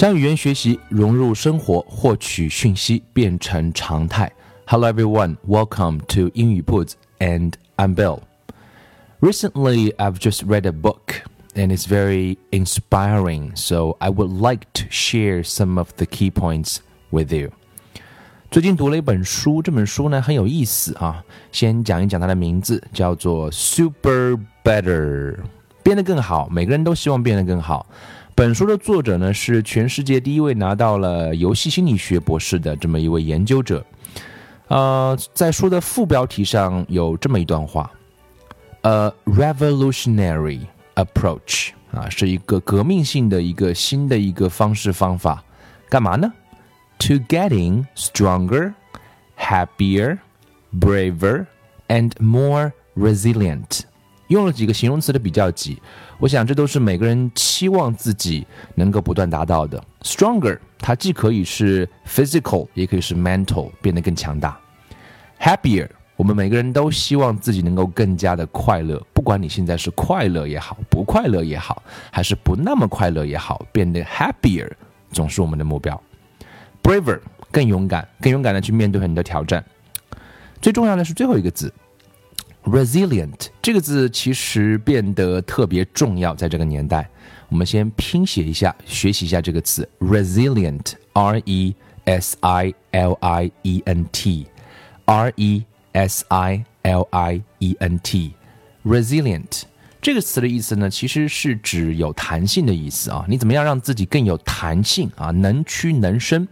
将语言学习融入生活，获取讯息变成常态。Hello everyone, welcome to 英语 Puts and I'm Bill. Recently, I've just read a book and it's very inspiring, so I would like to share some of the key points with you. 最近读了一本书，这本书呢很有意思啊。先讲一讲它的名字，叫做 Super Better，变得更好。每个人都希望变得更好。 本书的作者呢是全世界第一位拿到了游戏心理学博士的这么一位研究者。呃，在书的副标题上有这么一段话：“A revolutionary approach 啊，是一个革命性的一个新的一个方式方法，干嘛呢？To getting stronger, happier, braver, and more resilient。”用了几个形容词的比较级。我想这都是每个人期望自己能够不断达到的。Stronger，它既可以是 physical，也可以是 mental，变得更强大。Happier，我们每个人都希望自己能够更加的快乐，不管你现在是快乐也好，不快乐也好，还是不那么快乐也好，变得 happier 总是我们的目标。Braver，更勇敢，更勇敢的去面对很多挑战。最重要的是最后一个字。Resilient 这个字其实变得特别重要，在这个年代，我们先拼写一下，学习一下这个词：resilient，r e s i l i e n t，r e s i l i e n t，resilient 这个词的意思呢，其实是指有弹性的意思啊。你怎么样让自己更有弹性啊？能屈能伸。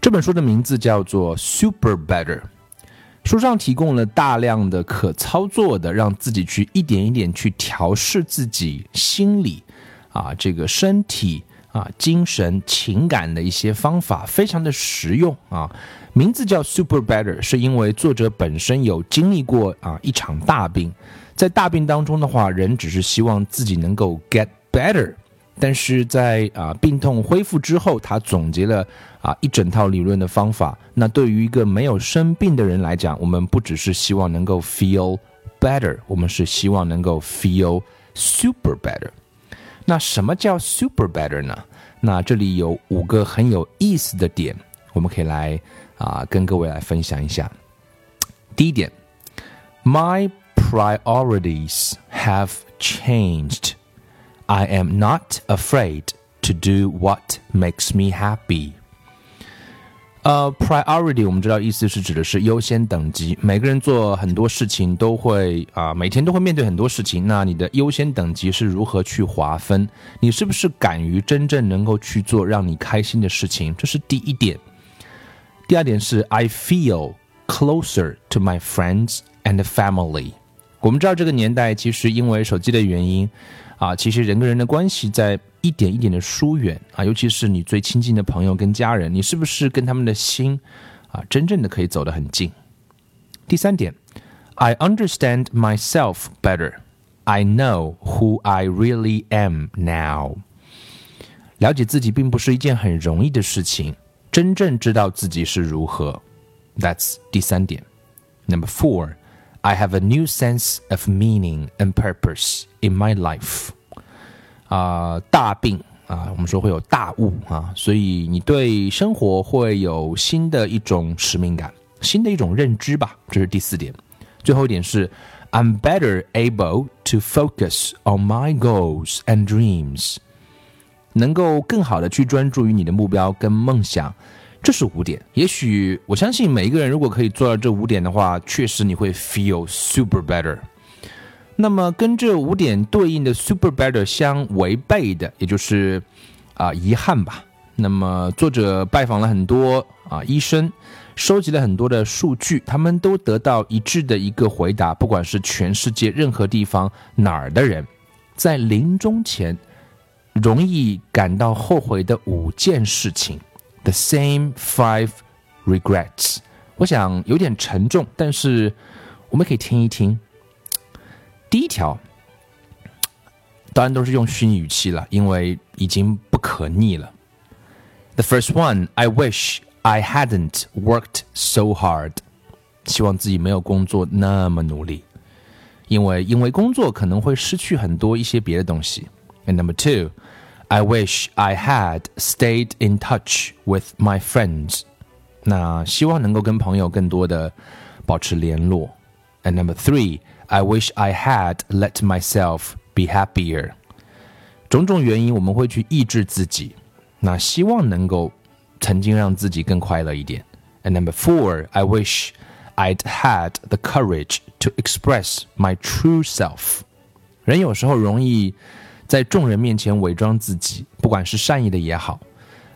这本书的名字叫做 Super Better。书上提供了大量的可操作的，让自己去一点一点去调试自己心理，啊，这个身体啊、精神、情感的一些方法，非常的实用啊。名字叫 Super Better，是因为作者本身有经历过啊一场大病，在大病当中的话，人只是希望自己能够 get better。但是在啊病痛恢复之后，他总结了啊一整套理论的方法。那对于一个没有生病的人来讲，我们不只是希望能够 feel better，我们是希望能够 feel super better。那什么叫 super better 呢？那这里有五个很有意思的点，我们可以来啊跟各位来分享一下。第一点，My priorities have changed。I am not afraid to do what makes me happy. 呃，priority 我们知道意思是指的是优先等级。每个人做很多事情都会啊，每天都会面对很多事情。那你的优先等级是如何去划分？你是不是敢于真正能够去做让你开心的事情？这是第一点。第二点是 I feel closer to my friends and family。我们知道这个年代其实因为手机的原因。啊，其实人跟人的关系在一点一点的疏远啊，尤其是你最亲近的朋友跟家人，你是不是跟他们的心啊，真正的可以走得很近？第三点，I understand myself better. I know who I really am now. 了解自己并不是一件很容易的事情，真正知道自己是如何，That's 第三点。Number four. I have a new sense of meaning and purpose in my life. 啊，大病啊，我们说会有大悟啊，所以你对生活会有新的一种使命感，新的一种认知吧。这是第四点。最后一点是，I'm better able to focus on my goals and dreams，能够更好的去专注于你的目标跟梦想。这是五点，也许我相信每一个人如果可以做到这五点的话，确实你会 feel super better。那么跟这五点对应的 super better 相违背的，也就是啊遗憾吧。那么作者拜访了很多啊医生，收集了很多的数据，他们都得到一致的一个回答，不管是全世界任何地方哪儿的人，在临终前容易感到后悔的五件事情，the same five regrets。我想有点沉重，但是我们可以听一听。第一条，当然都是用虚拟语气了，因为已经不可逆了。The first one, I wish I hadn't worked so hard。希望自己没有工作那么努力，因为因为工作可能会失去很多一些别的东西。And number two, I wish I had stayed in touch with my friends。那希望能够跟朋友更多的保持联络。And number three, I wish I had let myself be happier。种种原因我们会去抑制自己，那希望能够曾经让自己更快乐一点。And number four, I wish I'd had the courage to express my true self。人有时候容易 在众人面前伪装自己，不管是善意的也好，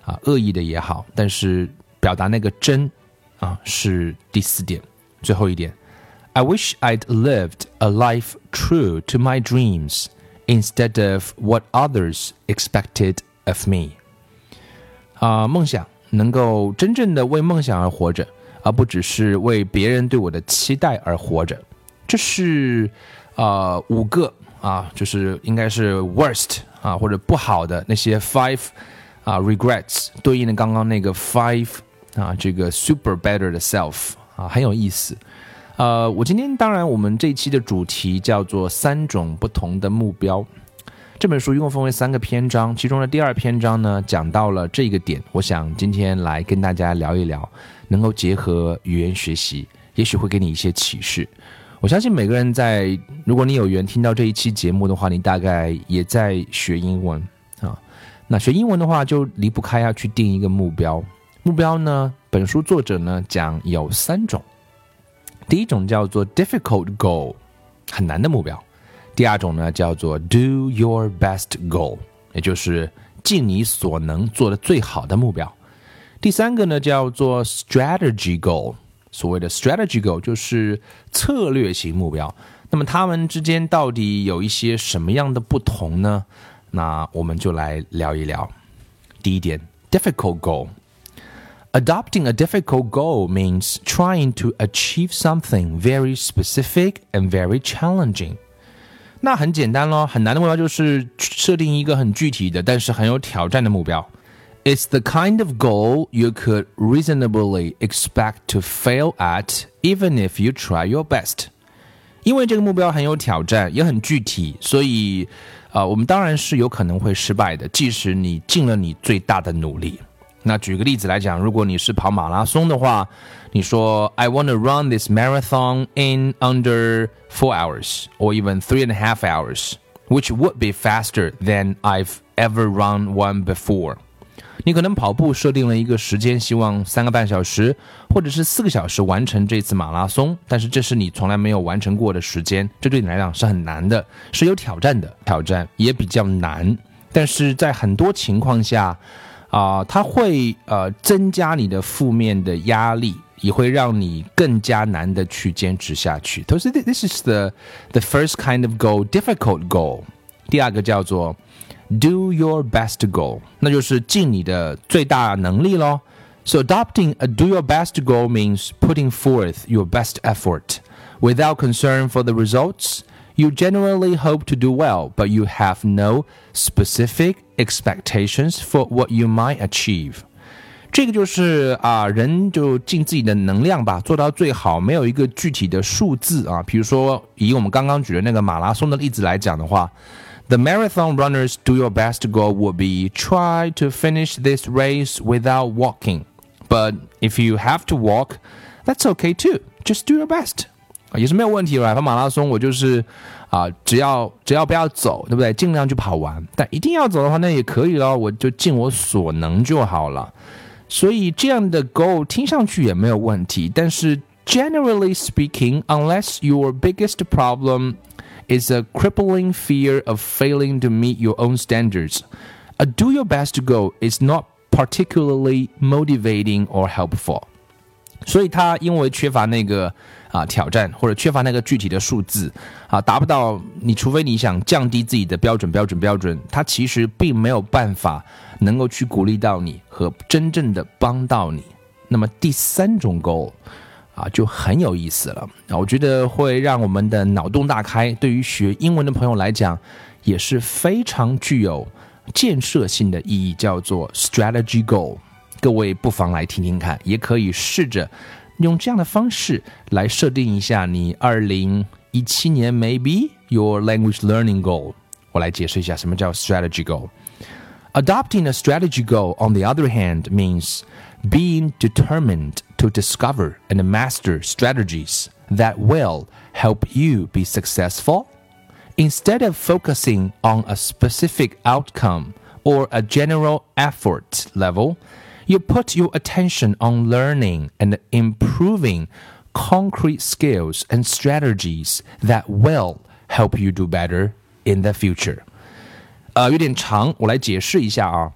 啊，恶意的也好，但是表达那个真，啊，是第四点，最后一点。I wish I'd lived a life true to my dreams instead of what others expected of me。啊，梦想能够真正的为梦想而活着，而不只是为别人对我的期待而活着。这是呃五个啊，就是应该是 worst 啊或者不好的那些 five 啊 regrets 对应的刚刚那个 five 啊这个 super better 的 self 啊很有意思。呃，我今天当然我们这一期的主题叫做三种不同的目标。这本书一共分为三个篇章，其中的第二篇章呢讲到了这个点。我想今天来跟大家聊一聊，能够结合语言学习，也许会给你一些启示。我相信每个人在，如果你有缘听到这一期节目的话，你大概也在学英文啊。那学英文的话，就离不开要去定一个目标。目标呢，本书作者呢讲有三种，第一种叫做 difficult goal，很难的目标；第二种呢叫做 do your best goal，也就是尽你所能做的最好的目标；第三个呢叫做 strategy goal。所谓的 strategy goal 就是策略型目标，那么它们之间到底有一些什么样的不同呢？那我们就来聊一聊。第一点，difficult goal。Adopting a difficult goal means trying to achieve something very specific and very challenging。那很简单咯，很难的目标就是设定一个很具体的，但是很有挑战的目标。It's the kind of goal you could reasonably expect to fail at, even if you try your best. 因为这个目标很有挑战，也很具体，所以，啊、呃，我们当然是有可能会失败的，即使你尽了你最大的努力。那举个例子来讲，如果你是跑马拉松的话，你说 I want to run this marathon in under four hours or even three and a half hours, which would be faster than I've ever run one before. 你可能跑步设定了一个时间，希望三个半小时或者是四个小时完成这次马拉松，但是这是你从来没有完成过的时间，这对你来讲是很难的，是有挑战的，挑战也比较难。但是在很多情况下，啊、它会呃增加你的负面的压力，也会让你更加难的去坚持下去。同时 this is the the first kind of goal, difficult goal。第二个叫做 do your best goal，那就是尽你的最大能力咯。So adopting a do your best goal means putting forth your best effort without concern for the results. You generally hope to do well, but you have no specific expectations for what you might achieve. 这个就是啊，人就尽自己的能量吧，做到最好，没有一个具体的数字啊。比如说，以我们刚刚举的那个马拉松的例子来讲的话。 The marathon runners do your best goal would be try to finish this race without walking. But if you have to walk, that's okay too. Just do your best. 也是没有问题了。跑马拉松我就是啊，只要只要不要走，对不对？尽量去跑完。但一定要走的话，那也可以咯，我就尽我所能就好了。所以这样的 goal 听上去也没有问题。但是 generally speaking, unless your biggest problem is a crippling fear of failing to meet your own standards. A do your best goal is not particularly motivating or helpful. 所以他因为缺乏那个 啊挑战，或者缺乏那个具体的数字啊，达不到你，除非你想降低自己的标准，标准，标准，它其实并没有办法能够去鼓励到你和真正的帮到你。那么第三种 goal 啊就很有意思了啊，我觉得会让我们的脑洞大开，对于学英文的朋友来讲也是非常具有建设性的意义，叫做 strategy goal。各位不妨来听听看，也可以试着用这样的方式来设定一下你二零一七年 maybe your language learning goal。我来解释一下什么叫 strategy goal。Adopting a strategy goal, on the other hand, means being determined to discover and master strategies that will help you be successful. Instead of focusing on a specific outcome or a general effort level, you put your attention on learning and improving concrete skills and strategies that will help you do better in the future. 呃，有点长，我来解释一下啊。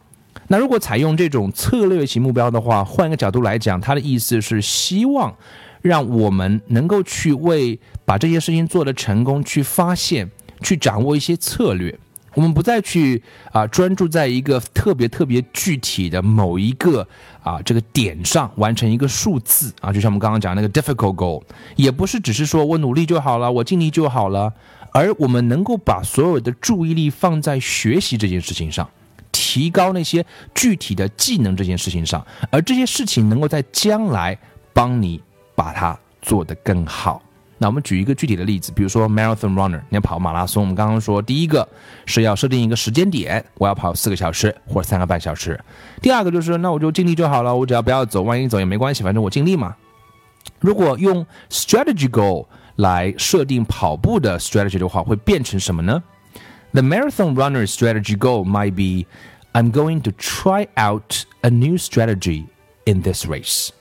那如果采用这种策略型目标的话，换一个角度来讲，它的意思是希望让我们能够去为把这些事情做得成功，去发现、去掌握一些策略。我们不再去啊专注在一个特别特别具体的某一个啊这个点上完成一个数字啊，就像我们刚刚讲那个 difficult goal，也不是只是说我努力就好了，我尽力就好了，而我们能够把所有的注意力放在学习这件事情上，提高那些具体的技能这件事情上，而这些事情能够在将来帮你把它做得更好。那我们举一个具体的例子，比如说 marathon runner，你要跑马拉松，我们刚刚说第一个是要设定一个时间点，我要跑四个小时或者三个半小时。第二个就是那我就尽力就好了，我只要不要走，万一走也没关系，反正我尽力嘛。如果用 strategy goal 来设定跑步的 strategy 的话，会变成什么呢？The marathon runner strategy goal might be I'm going to try out a new strategy in this race.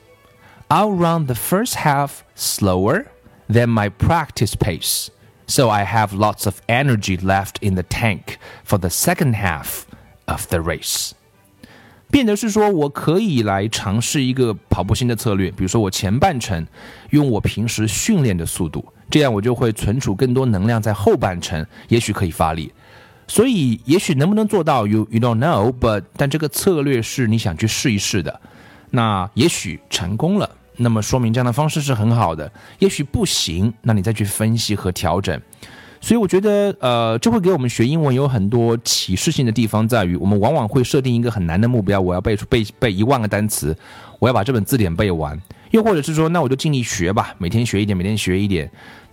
I'll run the first half slower than my practice pace. So I have lots of energy left in the tank for the second half of the race. 变得是说，我可以来尝试一个跑步新的策略，比如说我前半程用我平时训练的速度，这样我就会存储更多能量在后半程，也许可以发力。 所以，也许能不能做到，you you don't know，but 但这个策略是你想去试一试的，那也许成功了。那么说明这样的方式是很好的，也许不行，那你再去分析和调整。所以我觉得，呃，这会给我们学英文有很多启示性的地方，在于我们往往会设定一个很难的目标，我要背出背背一万个单词，我要把这本字典背完，又或者是说，那我就尽力学吧，每天学一点，每天学一点。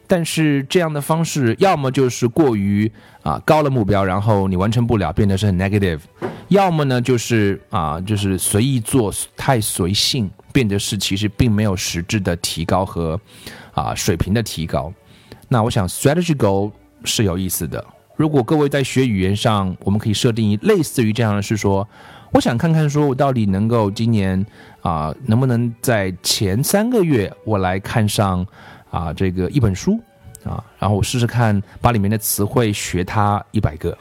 但是这样的方式，要么就是过于啊高了目标，然后你完成不了，变得是很 negative；要么呢，就是啊就是随意做，太随性。变得是其实并没有实质的提高和啊水平的提高。那我想 strategy goal 是有意思的。如果各位在学语言上，我们可以设定一类似于这样的是说，我想看看说我到底能够今年啊能不能在前三个月我来看上啊这个一本书啊，然后我试试看把里面的词汇学它一百个。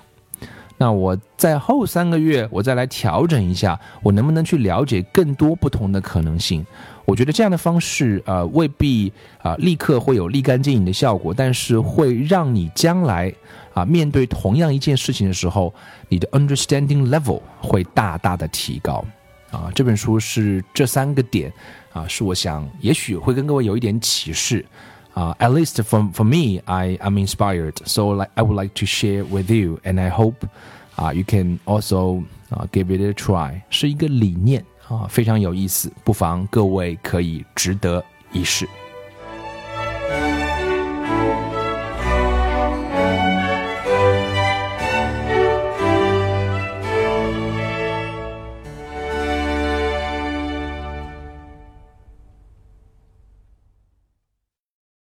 那我在后三个月，我再来调整一下，我能不能去了解更多不同的可能性？我觉得这样的方式，呃，未必啊立刻会有立竿见影的效果，但是会让你将来啊面对同样一件事情的时候，你的 understanding level 会大大的提高。啊，这本书是这三个点啊，是我想也许会跟各位有一点启示。uh, at least for, for me, I am inspired. So like, I would like to share with you, and I hope uh, you can also uh, give it a try. 是一个理念啊，非常有意思，不妨各位可以值得一试。